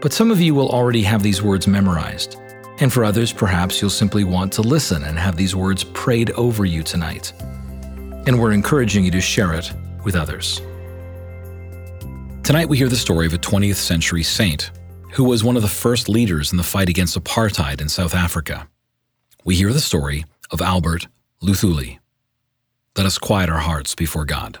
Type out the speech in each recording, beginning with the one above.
But some of you will already have these words memorized. And for others, perhaps you'll simply want to listen and have these words prayed over you tonight. And we're encouraging you to share it with others. Tonight, we hear the story of a 20th century saint who was one of the first leaders in the fight against apartheid in South Africa. We hear the story of Albert Luthuli. Let us quiet our hearts before God.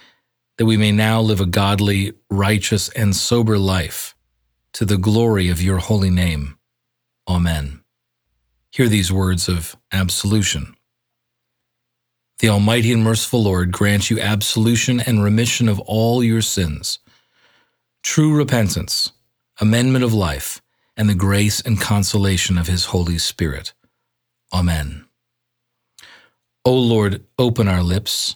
that we may now live a godly, righteous, and sober life to the glory of your holy name. Amen. Hear these words of absolution. The Almighty and merciful Lord grant you absolution and remission of all your sins, true repentance, amendment of life, and the grace and consolation of his Holy Spirit. Amen. O Lord, open our lips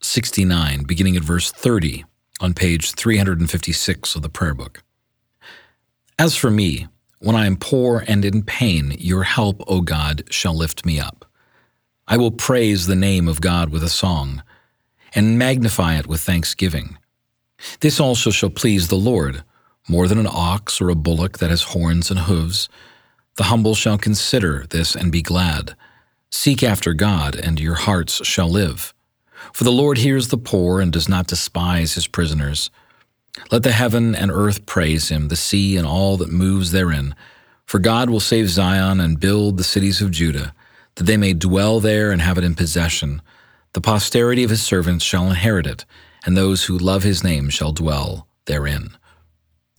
69, beginning at verse 30 on page 356 of the prayer book. As for me, when I am poor and in pain, your help, O God, shall lift me up. I will praise the name of God with a song, and magnify it with thanksgiving. This also shall please the Lord, more than an ox or a bullock that has horns and hooves. The humble shall consider this and be glad. Seek after God, and your hearts shall live. For the Lord hears the poor and does not despise his prisoners. Let the heaven and earth praise him, the sea and all that moves therein. For God will save Zion and build the cities of Judah, that they may dwell there and have it in possession. The posterity of his servants shall inherit it, and those who love his name shall dwell therein.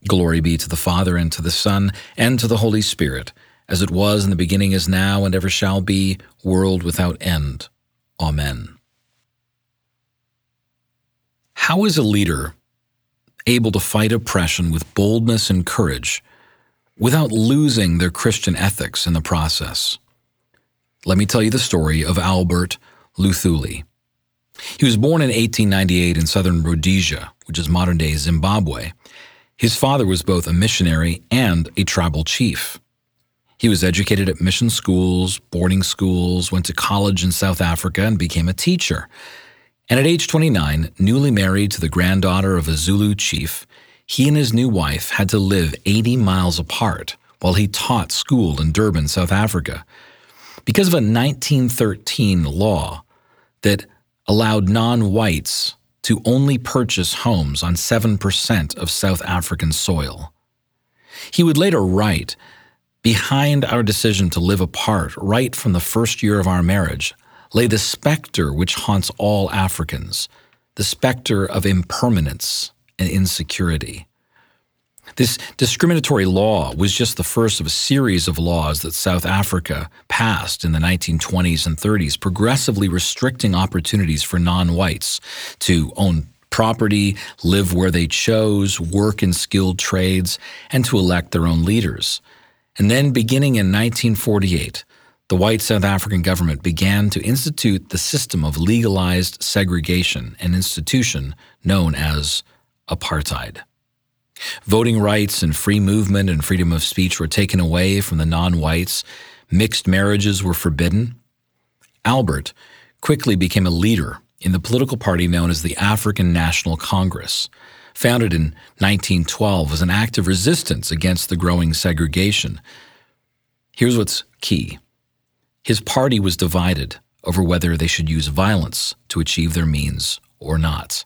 Glory be to the Father, and to the Son, and to the Holy Spirit, as it was in the beginning, is now, and ever shall be, world without end. Amen. How is a leader able to fight oppression with boldness and courage without losing their Christian ethics in the process? Let me tell you the story of Albert Luthuli. He was born in 1898 in southern Rhodesia, which is modern day Zimbabwe. His father was both a missionary and a tribal chief. He was educated at mission schools, boarding schools, went to college in South Africa, and became a teacher. And at age 29, newly married to the granddaughter of a Zulu chief, he and his new wife had to live 80 miles apart while he taught school in Durban, South Africa. Because of a 1913 law that allowed non whites to only purchase homes on 7% of South African soil. He would later write Behind our decision to live apart right from the first year of our marriage, lay the specter which haunts all Africans, the specter of impermanence and insecurity. This discriminatory law was just the first of a series of laws that South Africa passed in the 1920s and 30s, progressively restricting opportunities for non whites to own property, live where they chose, work in skilled trades, and to elect their own leaders. And then, beginning in 1948, the white South African government began to institute the system of legalized segregation, an institution known as apartheid. Voting rights and free movement and freedom of speech were taken away from the non whites. Mixed marriages were forbidden. Albert quickly became a leader in the political party known as the African National Congress. Founded in 1912 as an act of resistance against the growing segregation. Here's what's key his party was divided over whether they should use violence to achieve their means or not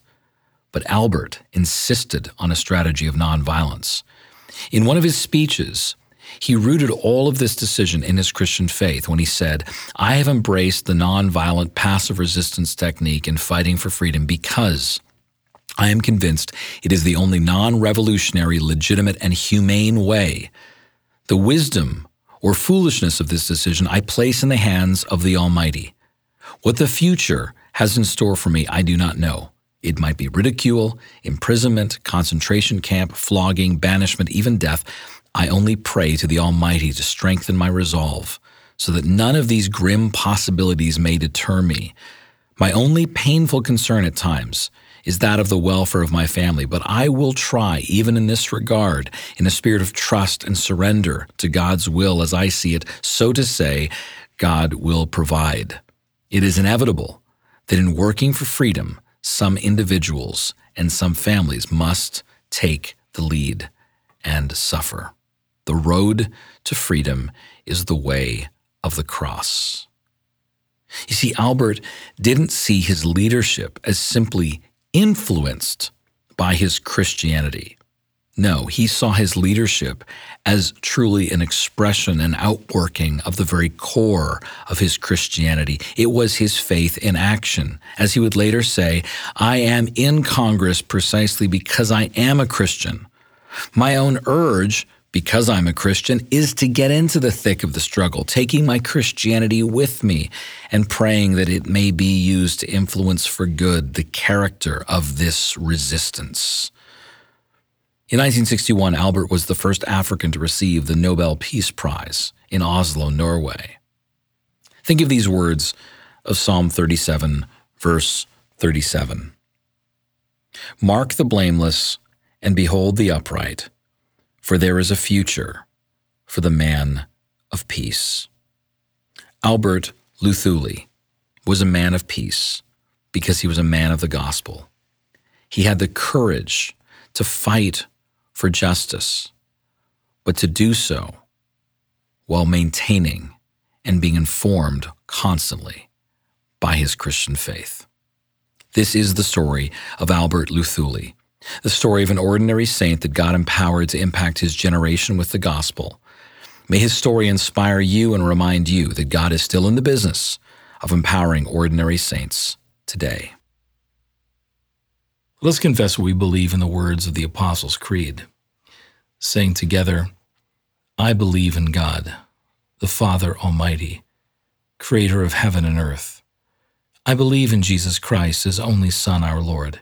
but Albert insisted on a strategy of nonviolence. In one of his speeches, he rooted all of this decision in his Christian faith when he said, I have embraced the nonviolent passive resistance technique in fighting for freedom because I am convinced it is the only non revolutionary, legitimate, and humane way. The wisdom or foolishness of this decision I place in the hands of the Almighty. What the future has in store for me, I do not know. It might be ridicule, imprisonment, concentration camp, flogging, banishment, even death. I only pray to the Almighty to strengthen my resolve, so that none of these grim possibilities may deter me. My only painful concern at times is that of the welfare of my family, but I will try, even in this regard, in a spirit of trust and surrender to God's will as I see it, so to say, God will provide. It is inevitable that in working for freedom, some individuals and some families must take the lead and suffer. The road to freedom is the way of the cross. You see, Albert didn't see his leadership as simply influenced by his Christianity. No, he saw his leadership as truly an expression and outworking of the very core of his Christianity. It was his faith in action. As he would later say, I am in Congress precisely because I am a Christian. My own urge, because I'm a Christian, is to get into the thick of the struggle, taking my Christianity with me and praying that it may be used to influence for good the character of this resistance. In 1961, Albert was the first African to receive the Nobel Peace Prize in Oslo, Norway. Think of these words of Psalm 37, verse 37 Mark the blameless and behold the upright, for there is a future for the man of peace. Albert Luthuli was a man of peace because he was a man of the gospel. He had the courage to fight for justice, but to do so while maintaining and being informed constantly by his Christian faith. This is the story of Albert Luthuli, the story of an ordinary saint that God empowered to impact his generation with the gospel. May his story inspire you and remind you that God is still in the business of empowering ordinary saints today. Let's confess what we believe in the words of the Apostles' Creed, saying together, I believe in God, the Father Almighty, creator of heaven and earth. I believe in Jesus Christ, his only Son, our Lord.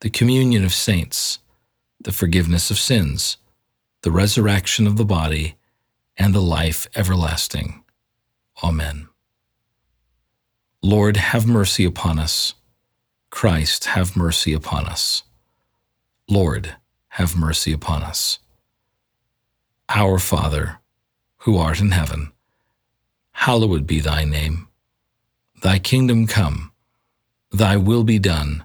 the communion of saints, the forgiveness of sins, the resurrection of the body, and the life everlasting. Amen. Lord, have mercy upon us. Christ, have mercy upon us. Lord, have mercy upon us. Our Father, who art in heaven, hallowed be thy name. Thy kingdom come, thy will be done,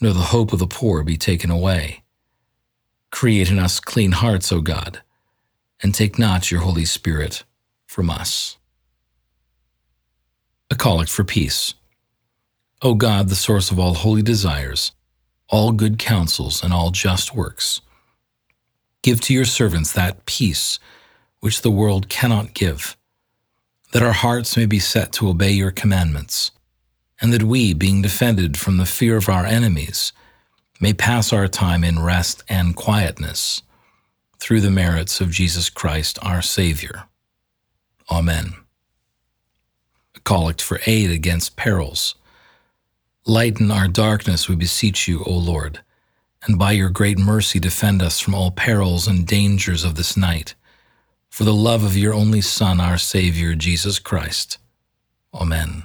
nor the hope of the poor be taken away. Create in us clean hearts, O God and take not your Holy Spirit from us. A Collect for Peace. O God, the source of all holy desires, all good counsels, and all just works, give to your servants that peace which the world cannot give, that our hearts may be set to obey your commandments, and that we, being defended from the fear of our enemies, may pass our time in rest and quietness through the merits of Jesus Christ our Savior. Amen. A collect for aid against perils. Lighten our darkness, we beseech you, O Lord, and by your great mercy defend us from all perils and dangers of this night, for the love of your only Son, our Savior, Jesus Christ. Amen.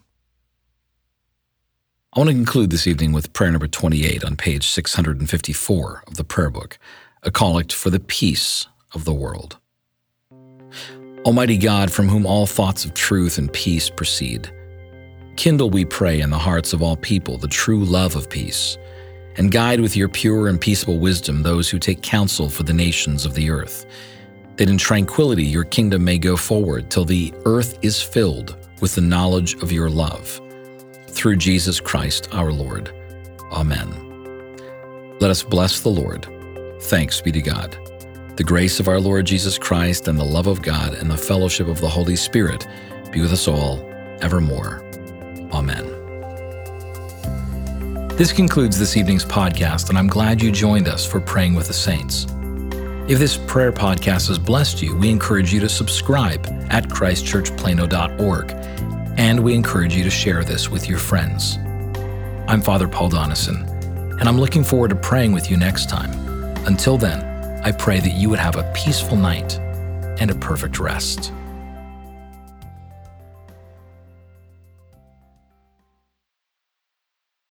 I want to conclude this evening with prayer number 28 on page 654 of the prayer book, a collect for the peace of the world. Almighty God, from whom all thoughts of truth and peace proceed, kindle, we pray, in the hearts of all people the true love of peace, and guide with your pure and peaceable wisdom those who take counsel for the nations of the earth, that in tranquility your kingdom may go forward till the earth is filled with the knowledge of your love through Jesus Christ our Lord. Amen. Let us bless the Lord. Thanks be to God. The grace of our Lord Jesus Christ and the love of God and the fellowship of the Holy Spirit be with us all evermore. Amen. This concludes this evening's podcast, and I'm glad you joined us for Praying with the Saints. If this prayer podcast has blessed you, we encourage you to subscribe at christchurchplano.org and we encourage you to share this with your friends. I'm Father Paul Donison, and I'm looking forward to praying with you next time. Until then, I pray that you would have a peaceful night and a perfect rest.